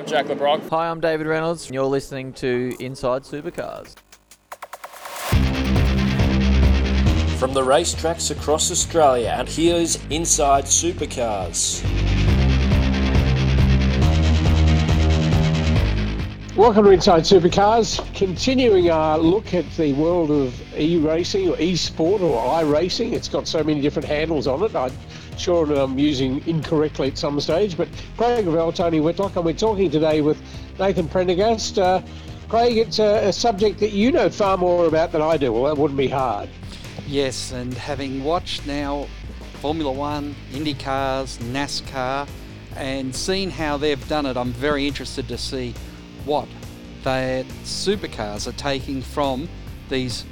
I'm Jack LeBrock. Hi, I'm David Reynolds. You're listening to Inside Supercars. From the racetracks across Australia, and here's Inside Supercars. Welcome to Inside Supercars. Continuing our look at the world of e-racing or e-sport or i-racing. It's got so many different handles on it. I'm sure I'm using incorrectly at some stage. But Craig Revell, Tony Whitlock, and we're talking today with Nathan Prendergast. Uh, Craig, it's a, a subject that you know far more about than I do. Well, that wouldn't be hard. Yes, and having watched now Formula One, IndyCars, NASCAR, and seen how they've done it, I'm very interested to see what that supercars are taking from these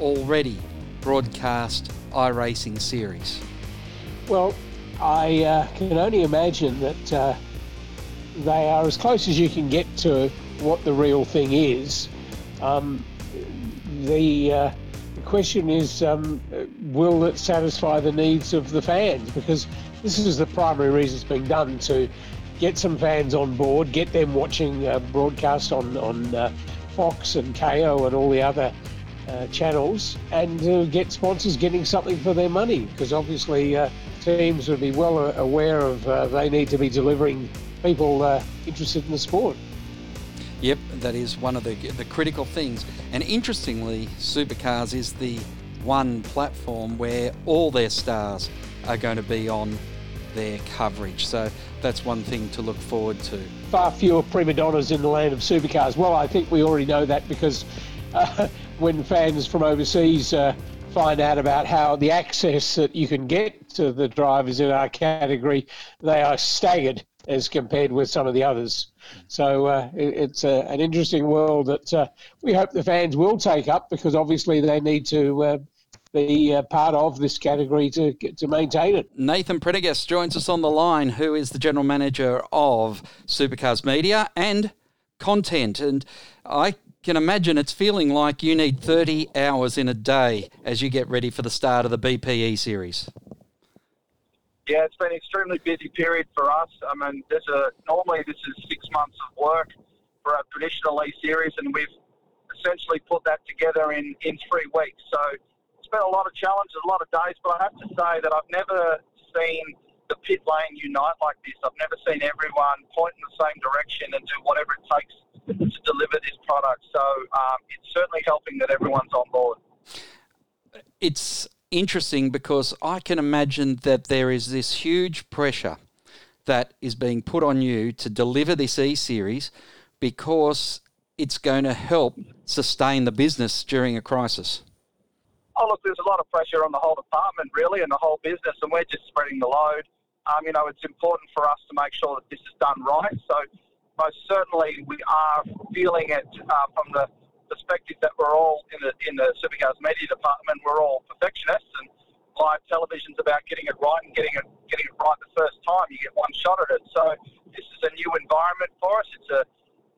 already broadcast iRacing series. Well, I uh, can only imagine that uh, they are as close as you can get to what the real thing is. Um, the, uh, the question is, um, will it satisfy the needs of the fans? Because this is the primary reason it's being done to get some fans on board, get them watching uh, broadcast on on uh, Fox and Kayo and all the other uh, channels, and get sponsors getting something for their money. Because obviously, teams would be well aware of uh, they need to be delivering people uh, interested in the sport. Yep, that is one of the the critical things. And interestingly, Supercars is the one platform where all their stars are going to be on their coverage. So that's one thing to look forward to. Far fewer prima donnas in the land of supercars. Well, I think we already know that because uh, when fans from overseas uh, find out about how the access that you can get to the drivers in our category, they are staggered as compared with some of the others. So uh, it, it's uh, an interesting world that uh, we hope the fans will take up because obviously they need to uh, be uh, part of this category to to maintain it. Nathan Prendergast joins us on the line, who is the general manager of Supercars Media and Content, and I can imagine it's feeling like you need 30 hours in a day as you get ready for the start of the BPE series. Yeah, it's been an extremely busy period for us. I mean, there's a uh, normally this is six months of work for a traditional E series, and we've essentially put that together in in three weeks. So it's been a lot of challenges, a lot of days, but I have to say that I've never seen the pit lane unite like this. I've never seen everyone point in the same direction and do whatever it takes to deliver this product. So um, it's certainly helping that everyone's on board. It's interesting because I can imagine that there is this huge pressure that is being put on you to deliver this E series because it's going to help sustain the business during a crisis oh, look, there's a lot of pressure on the whole department, really, and the whole business, and we're just spreading the load. Um, you know, it's important for us to make sure that this is done right. So, most certainly, we are feeling it uh, from the perspective that we're all in the in the Supercars media department. We're all perfectionists, and live television's about getting it right and getting it getting it right the first time. You get one shot at it. So, this is a new environment for us. It's a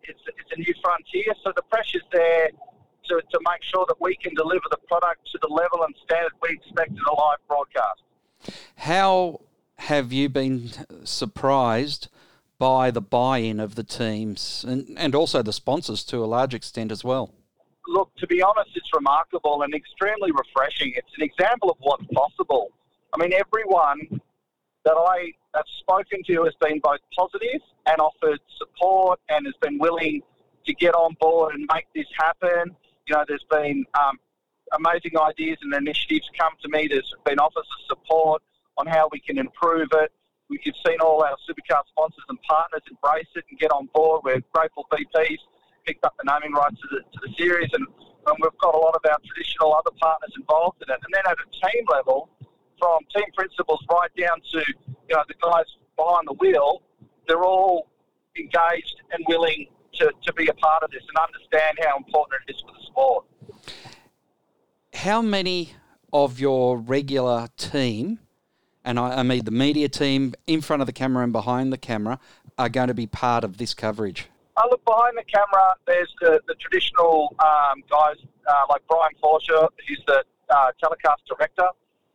it's, it's a new frontier. So the pressure's there to, to make sure that we can deliver the product to the level and standard we expect in a live broadcast. How have you been surprised by the buy-in of the teams and, and also the sponsors to a large extent as well? Look, to be honest, it's remarkable and extremely refreshing. It's an example of what's possible. I mean, everyone that I have spoken to has been both positive and offered support and has been willing to get on board and make this happen you know, there's been um, amazing ideas and initiatives come to me. There's been offers of support on how we can improve it. We've seen all our supercar sponsors and partners embrace it and get on board. We're grateful BP's picked up the naming rights to the, to the series, and, and we've got a lot of our traditional other partners involved in it. And then at a team level, from team principals right down to you know the guys behind the wheel, they're all engaged and willing to, to be a part of this and understand how important it is for the sport. How many of your regular team, and I, I mean the media team in front of the camera and behind the camera, are going to be part of this coverage? I look behind the camera. There's the, the traditional um, guys uh, like Brian Forsher, who's the uh, telecast director.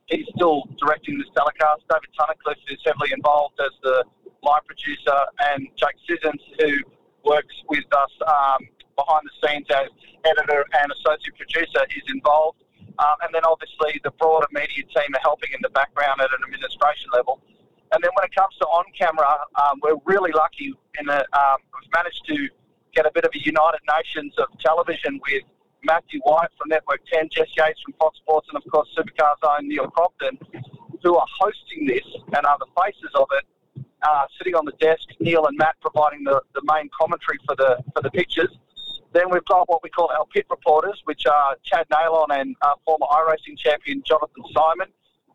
He's still directing this telecast. David Tunnicliffe is heavily involved as the live producer, and Jake Sissons, who works with us um, behind the scenes as editor and associate producer, is involved. Um, and then obviously the broader media team are helping in the background at an administration level. And then when it comes to on camera, um, we're really lucky in that um, we've managed to get a bit of a United Nations of television with Matthew White from Network 10, Jess Yates from Fox Sports, and of course Supercars own Neil Crompton, who are hosting this and are the faces of it. Uh, sitting on the desk, Neil and Matt providing the, the main commentary for the for the pictures. Then we've got what we call our pit reporters, which are Chad Nailon and uh, former iRacing champion Jonathan Simon,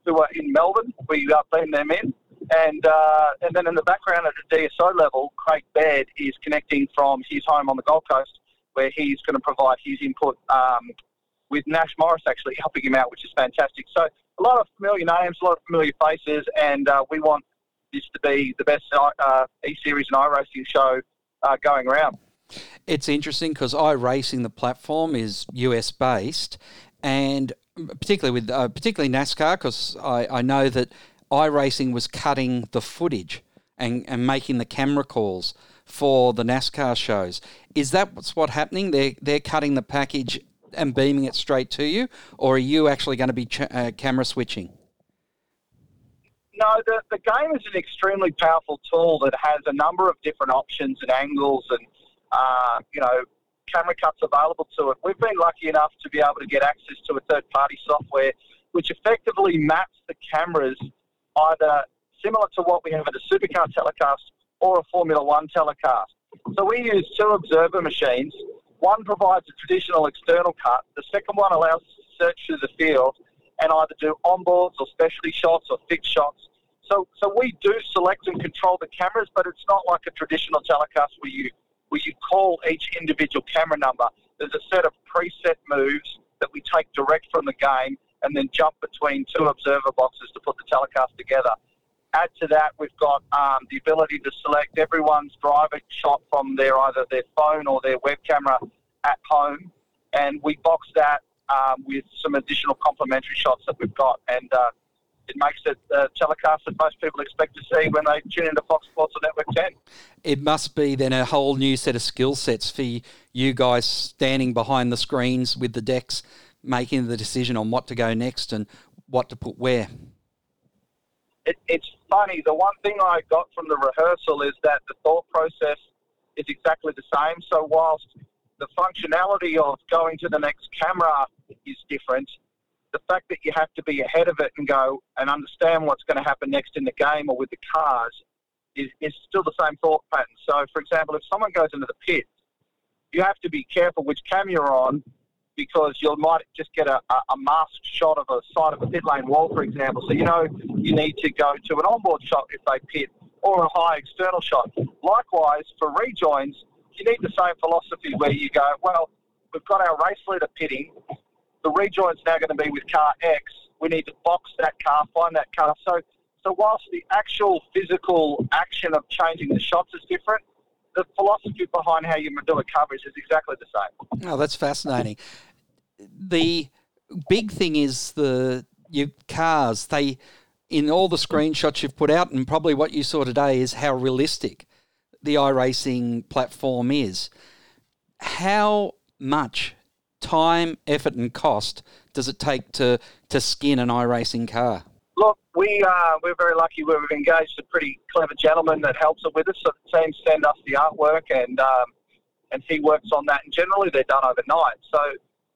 who are in Melbourne. We uh, beam them in. And uh, and then in the background at the DSO level, Craig Baird is connecting from his home on the Gold Coast, where he's going to provide his input um, with Nash Morris actually helping him out, which is fantastic. So a lot of familiar names, a lot of familiar faces, and uh, we want this to be the best uh, E-Series and iRacing show uh, going around. It's interesting because iRacing, the platform, is US based, and particularly with uh, particularly NASCAR, because I, I know that iRacing was cutting the footage and, and making the camera calls for the NASCAR shows. Is that what's what happening? They're they're cutting the package and beaming it straight to you, or are you actually going to be ch- uh, camera switching? No, the, the game is an extremely powerful tool that has a number of different options and angles and uh, you know camera cuts available to it. We've been lucky enough to be able to get access to a third party software which effectively maps the cameras either similar to what we have at a supercar telecast or a Formula One telecast. So we use two observer machines. One provides a traditional external cut. The second one allows us to search through the field and either do onboards or specialty shots or fixed shots. So, so we do select and control the cameras, but it's not like a traditional telecast where you where you call each individual camera number. There's a set of preset moves that we take direct from the game and then jump between two observer boxes to put the telecast together. Add to that, we've got um, the ability to select everyone's driver shot from their either their phone or their web camera at home, and we box that um, with some additional complementary shots that we've got, and uh, it makes it a telecast that most people expect to see when they tune into Fox Sports or Network 10. It must be then a whole new set of skill sets for you guys standing behind the screens with the decks, making the decision on what to go next and what to put where it, it's funny. The one thing I got from the rehearsal is that the thought process is exactly the same. So whilst the functionality of going to the next camera is different, the fact that you have to be ahead of it and go and understand what's going to happen next in the game or with the cars is, is still the same thought pattern. So, for example, if someone goes into the pit, you have to be careful which cam you're on because you might just get a, a, masked shot of a side of a pit lane wall, for example. So you know you need to go to an onboard shot if they pit or a high external shot. Likewise, for rejoins, you need the same philosophy where you go, well, we've got our race leader pitting. The rejoin's now going to be with car X. We need to box that car, find that car. So, so whilst the actual physical action of changing the shots is different, the philosophy behind how you do a coverage is exactly the same. Oh, that's fascinating. The big thing is the your cars. They in all the screenshots you've put out, and probably what you saw today is how realistic the iRacing platform is. How much time, effort, and cost does it take to to skin an iRacing car? Look, we uh, we're very lucky. We've engaged a pretty clever gentleman that helps it with us. So the team send us the artwork, and um, and he works on that. And generally, they're done overnight. So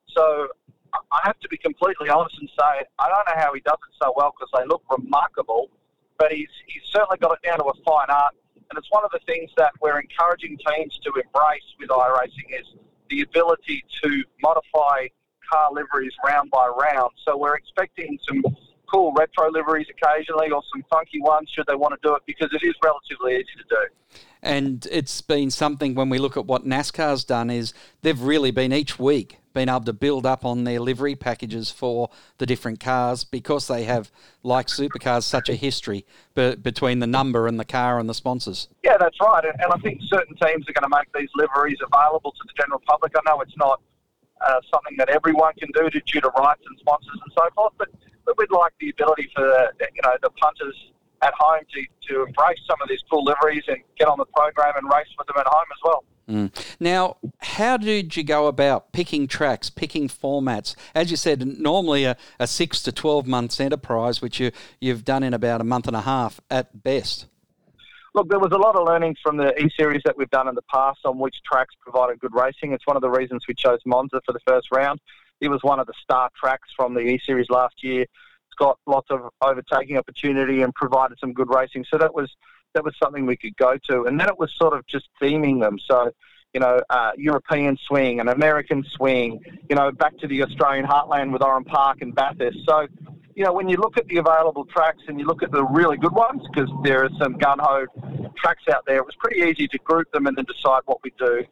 so I have to be completely honest and say I don't know how he does it so well because they look remarkable. But he's he's certainly got it down to a fine art. And it's one of the things that we're encouraging teams to embrace with iRacing is the ability to modify car liveries round by round. So we're expecting some cool retro liveries occasionally or some funky ones should they want to do it because it is relatively easy to do. And it's been something when we look at what NASCAR's done is they've really been each week been able to build up on their livery packages for the different cars because they have, like supercars, such a history be- between the number and the car and the sponsors. Yeah, that's right. And, and I think certain teams are going to make these liveries available to the general public. I know it's not uh, something that everyone can do due to rights and sponsors and so forth, but but we'd like the ability for you know the punters at home to, to embrace some of these cool liveries and get on the program and race with them at home as well. Mm. Now, how did you go about picking tracks, picking formats? As you said, normally a, a six to 12 months enterprise, which you, you've done in about a month and a half at best. Look, there was a lot of learnings from the E Series that we've done in the past on which tracks provided good racing. It's one of the reasons we chose Monza for the first round. It was one of the star tracks from the E Series last year. Got lots of overtaking opportunity and provided some good racing. So that was that was something we could go to. And then it was sort of just theming them. So, you know, uh, European swing and American swing, you know, back to the Australian heartland with Oran Park and Bathurst. So, you know, when you look at the available tracks and you look at the really good ones, because there are some gun-ho tracks out there, it was pretty easy to group them and then decide what we do.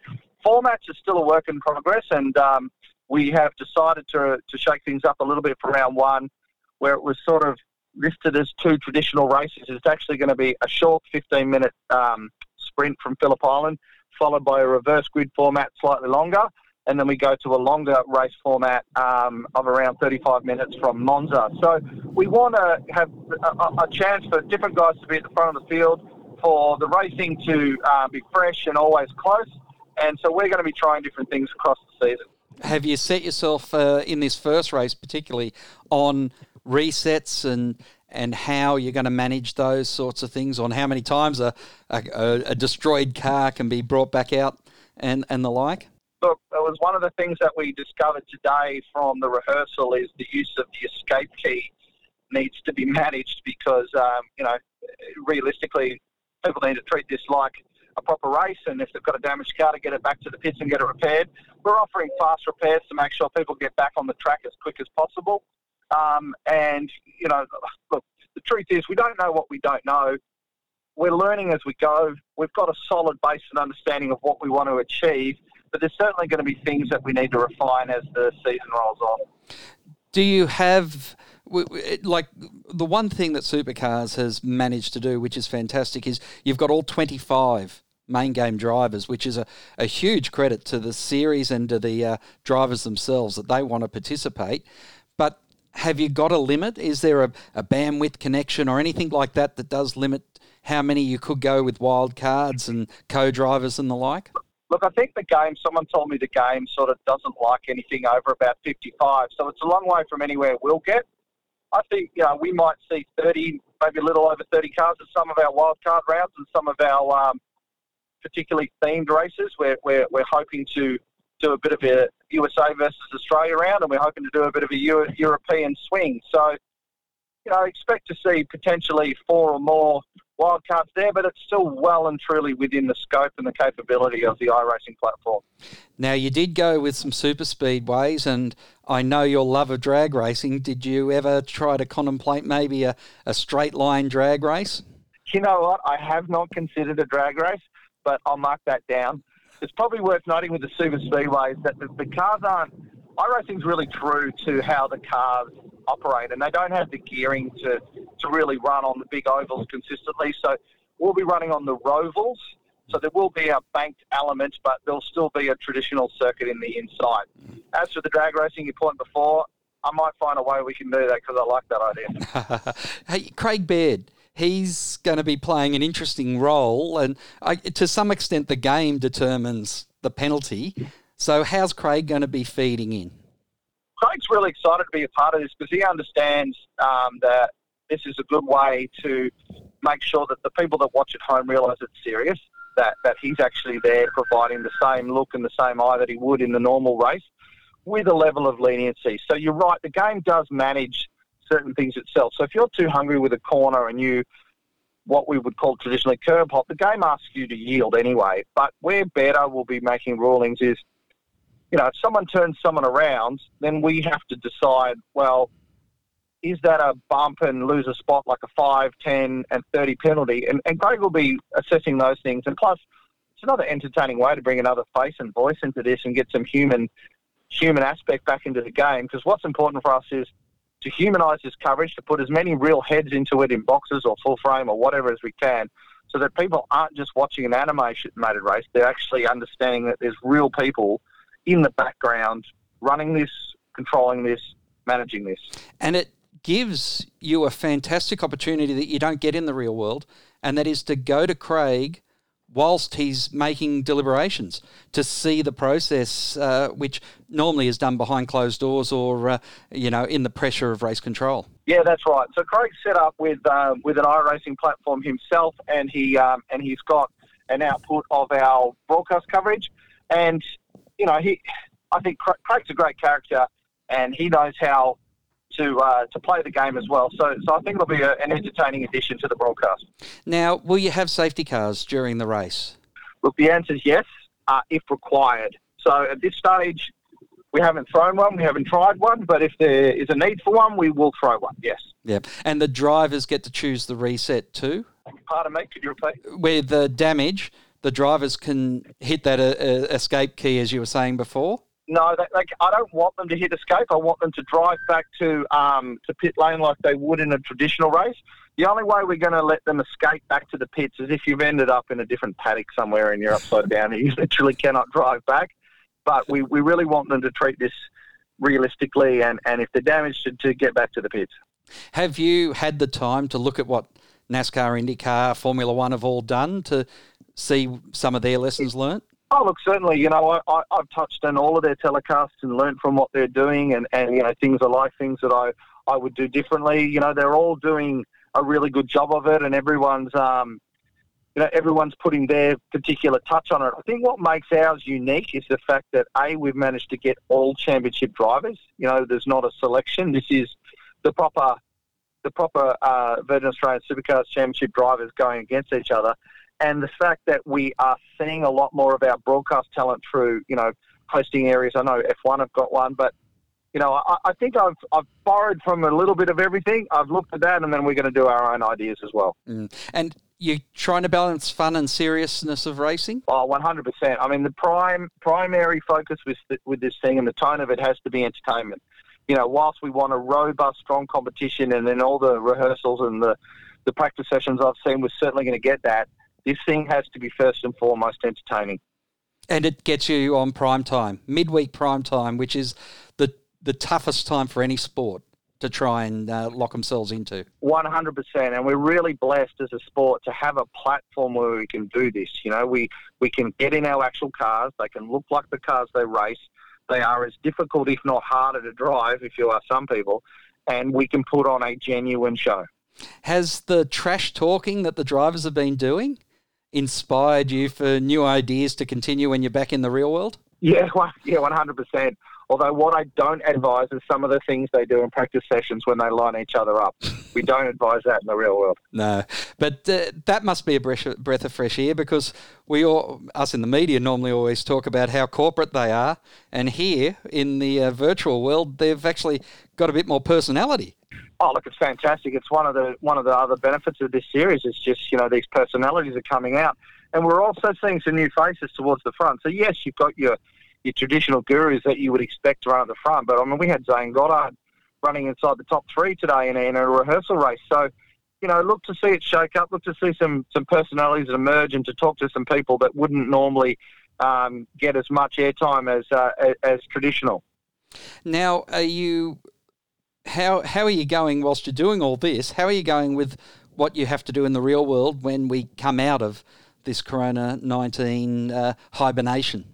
Formats are still a work in progress, and um, we have decided to, to shake things up a little bit for round one, where it was sort of listed as two traditional races. It's actually going to be a short 15 minute um, sprint from Phillip Island, followed by a reverse grid format slightly longer. And then we go to a longer race format um, of around 35 minutes from Monza. So we want to have a, a, chance for different guys to be at the front of the field, for the racing to uh, be fresh and always close. And so we're going to be trying different things across the season. Have you set yourself uh, in this first race, particularly on resets and and how you're going to manage those sorts of things on how many times a, a, a, destroyed car can be brought back out and, and the like? Look, it was one of the things that we discovered today from the rehearsal is the use of the escape key needs to be managed because, um, you know, realistically, people need to treat this like a proper race and if they've got a damaged car to get it back to the pits and get it repaired. We're offering fast repairs to make sure people get back on the track as quick as possible. Um, and, you know, look, the truth is we don't know what we don't know. We're learning as we go. We've got a solid base and understanding of what we want to achieve, but there's certainly going to be things that we need to refine as the season rolls on. Do you have like the one thing that supercars has managed to do, which is fantastic, is you've got all 25 main game drivers, which is a, a huge credit to the series and to the uh, drivers themselves that they want to participate. Have you got a limit? Is there a, a bandwidth connection or anything like that that does limit how many you could go with wild cards and co-drivers and the like? Look, I think the game, someone told me the game sort of doesn't like anything over about 55, so it's a long way from anywhere we'll get. I think, you know, we might see 30, maybe a little over 30 cars in some of our wild card rounds and some of our um, particularly themed races. We're, we're, we're hoping to do a bit of a USA versus Australia round, and we're hoping to do a bit of a Euro- European swing. So, you know, expect to see potentially four or more wildcards there, but it's still well and truly within the scope and the capability of the iRacing platform. Now, you did go with some super speedways, and I know your love of drag racing. Did you ever try to contemplate maybe a, a straight line drag race? You know what? I have not considered a drag race, but I'll mark that down it's probably worth noting with the super speedways that the, the cars aren't. iRacing's really true to how the cars operate, and they don't have the gearing to to really run on the big ovals consistently. So we'll be running on the rovals. So there will be a banked element, but there'll still be a traditional circuit in the inside. As for the drag racing you pointed before, I might find a way we can do that because I like that idea. hey, Craig Baird he's going to be playing an interesting role, and I, to some extent, the game determines the penalty. So, how's Craig going to be feeding in? Craig's really excited to be a part of this because he understands um, that this is a good way to make sure that the people that watch at home realise it's serious. That that he's actually there providing the same look and the same eye that he would in the normal race, with a level of leniency. So you're right. The game does manage certain things itself. So if you're too hungry with a corner and you what we would call traditionally curb hop, the game asks you to yield anyway. But where better will be making rulings is, you know, if someone turns someone around, then we have to decide, well, is that a bump and lose a spot like a 5, 10, and 30 penalty? And, and Greg will be assessing those things. And plus, it's another entertaining way to bring another face and voice into this and get some human human aspect back into the game. Because what's important for us is to humanise this coverage, to put as many real heads into it in boxes or full frame or whatever as we can, so that people aren't just watching an animated race, they're actually understanding that there's real people in the background running this, controlling this, managing this. And it gives you a fantastic opportunity that you don't get in the real world, and that is to go to Craig whilst he's making deliberations to see the process, uh, which normally is done behind closed doors or uh, you know in the pressure of race control. Yeah, that's right. So Craig set up with um, with an iRacing platform himself, and he um, and he's got an output of our broadcast coverage, and you know he, I think Craig's a great character, and he knows how to uh, to play the game as well. So, so I think it'll be a, an entertaining addition to the broadcast. Now, will you have safety cars during the race? Look, the answer is yes, uh, if required. So at this stage, we haven't thrown one, we haven't tried one, but if there is a need for one, we will throw one. Yes. Yeah, and the drivers get to choose the reset too. Pardon me, could you repeat? Where the damage, the drivers can hit that uh, uh, escape key, as you were saying before. No, they, I don't want them to hit escape. I want them to drive back to um, to pit lane like they would in a traditional race. The only way we're going to let them escape back to the pits is if you've ended up in a different paddock somewhere and you're upside down and you literally cannot drive back. But we, we really want them to treat this realistically and, and if they're damaged, to, to get back to the pits. Have you had the time to look at what NASCAR, IndyCar, Formula One have all done to see some of their lessons learnt? Oh, look, certainly. You know, I, I, have touched on all of their telecasts and learned from what they're doing, and, and you know, things I like, things that I, I would do differently. You know, they're all doing a really good job of it, and everyone's, um, you know, everyone's putting their particular touch on it. I think what makes ours unique is the fact that a we've managed to get all championship drivers. You know, there's not a selection. This is the proper, the proper uh, Virgin Australian Supercars Championship drivers going against each other and the fact that we are seeing a lot more of our broadcast talent through, you know, hosting areas. I know F1 have got one, but you know, I, I, think I've I've borrowed from a little bit of everything. I've looked at that, and then we're going to do our own ideas as well. Mm. And you're trying to balance fun and seriousness of racing. Oh, 100 percent. I mean, the prime primary focus with with this thing and the tone of it has to be entertainment. You know, whilst we want a robust, strong competition, and then all the rehearsals and the the practice sessions I've seen, we're certainly going to get that this thing has to be first and foremost entertaining. And it gets you on prime time, midweek prime time, which is the the toughest time for any sport to try and uh, lock themselves into. 100%. And we're really blessed as a sport to have a platform where we can do this. You know, we, we can get in our actual cars. They can look like the cars they race. They are as difficult, if not harder, to drive if you are some people. And we can put on a genuine show. Has the trash talking that the drivers have been doing inspired you for new ideas to continue when you're back in the real world? Yeah, yeah, one hundred percent. Although what I don't advise is some of the things they do in practice sessions when they line each other up. we don't advise that in the real world. No, but uh, that must be a breath of fresh air because we all, us in the media, normally always talk about how corporate they are, and here in the uh, virtual world, they've actually got a bit more personality. Oh, look, it's fantastic. It's one of the one of the other benefits of this series. It's just you know these personalities are coming out, and we're also seeing some new faces towards the front. So yes, you've got your your traditional gurus that you would expect to run at the front, but I mean we had Zane Goddard running inside the top three today in a, in a rehearsal race. So you know, look to see it shake up. Look to see some some personalities emerge, and to talk to some people that wouldn't normally um, get as much airtime as uh, as traditional. Now, are you how how are you going whilst you're doing all this? How are you going with what you have to do in the real world when we come out of this Corona nineteen uh, hibernation?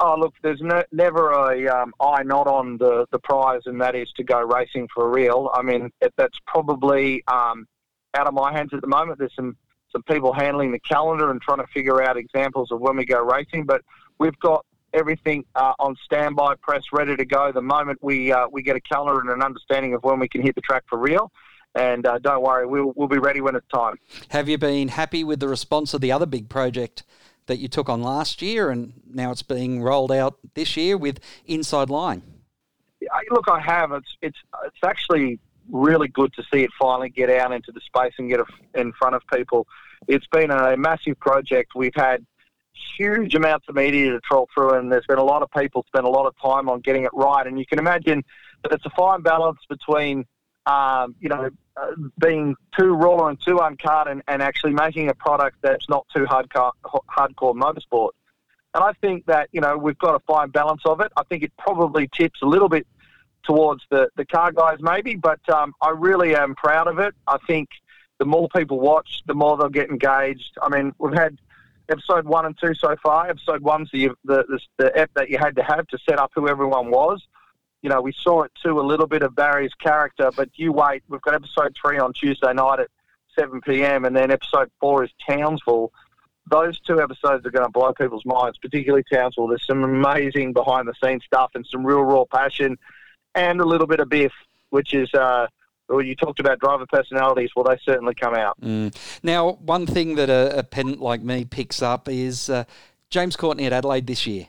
Oh, look, there's no, never a um, eye not on the, the prize, and that is to go racing for real. I mean, that's probably um, out of my hands at the moment. There's some, some people handling the calendar and trying to figure out examples of when we go racing, but we've got everything uh, on standby, press ready to go. The moment we uh, we get a calendar and an understanding of when we can hit the track for real. And uh, don't worry, we'll, we'll be ready when it's time. Have you been happy with the response of the other big project that you took on last year and now it's being rolled out this year with Inside Line? Look, I have. It's, it's, it's actually really good to see it finally get out into the space and get in front of people. It's been a massive project. We've had huge amounts of media to troll through, and there's been a lot of people spend a lot of time on getting it right. And you can imagine that it's a fine balance between, um, you know, uh, being too raw and too uncut, and, and actually making a product that's not too hardcore, hardcore motorsport. And I think that you know we've got a fine balance of it. I think it probably tips a little bit towards the, the car guys maybe, but um, I really am proud of it. I think the more people watch, the more they'll get engaged. I mean, we've had episode one and two so far. Episode one's the the, the the ep that you had to have to set up who everyone was. You know, we saw it too a little bit of Barry's character, but you wait. We've got episode three on Tuesday night at 7 p.m. and then episode four is Townsville. Those two episodes are going to blow people's minds, particularly Townsville. There's some amazing behind the scenes stuff and some real raw passion, and a little bit of biff, which is. Uh, well, you talked about driver personalities. Well, they certainly come out. Mm. Now, one thing that a, a pedant like me picks up is uh, James Courtney at Adelaide this year.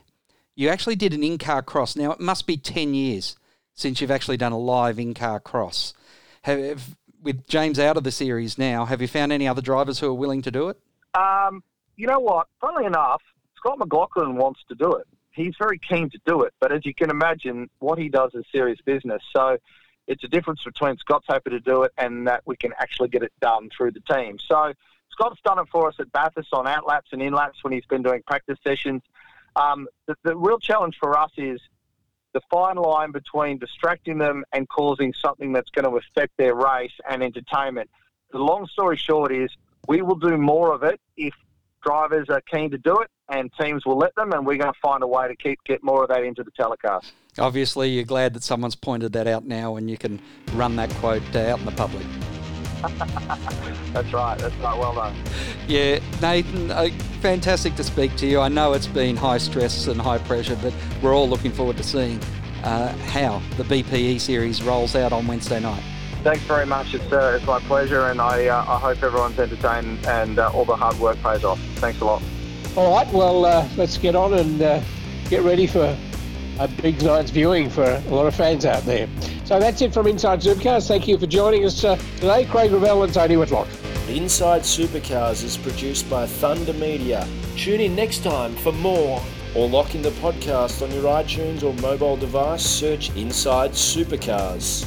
You actually did an in-car cross. Now, it must be 10 years since you've actually done a live in-car cross. Have, with James out of the series now, have you found any other drivers who are willing to do it? Um, you know what? Funnily enough, Scott McLaughlin wants to do it. He's very keen to do it, but as you can imagine, what he does is serious business. So it's a difference between Scott's happy to do it and that we can actually get it done through the team. So Scott's done it for us at Bathurst on outlaps and inlaps when he's been doing practice sessions. Um, the, the real challenge for us is the fine line between distracting them and causing something that's going to affect their race and entertainment. The long story short is we will do more of it if drivers are keen to do it and teams will let them and we're going to find a way to keep get more of that into the telecast. Obviously, you're glad that someone's pointed that out now and you can run that quote uh, out in the public. that's right. That's right. Well done. Yeah, Nathan, uh, fantastic to speak to you. I know it's been high stress and high pressure, but we're all looking forward to seeing uh, how the BPE series rolls out on Wednesday night. Thanks very much. It's, uh, it's my pleasure, and I, uh, I hope everyone's entertained and uh, all the hard work pays off. Thanks a lot. All right, well, uh, let's get on and uh, get ready for a big night's viewing for a lot of fans out there. So that's it from Inside Supercars. Thank you for joining us uh, today, Craig Revell and Tony Whitlock. Inside Supercars is produced by Thunder Media. Tune in next time for more, or lock in the podcast on your iTunes or mobile device. Search Inside Supercars.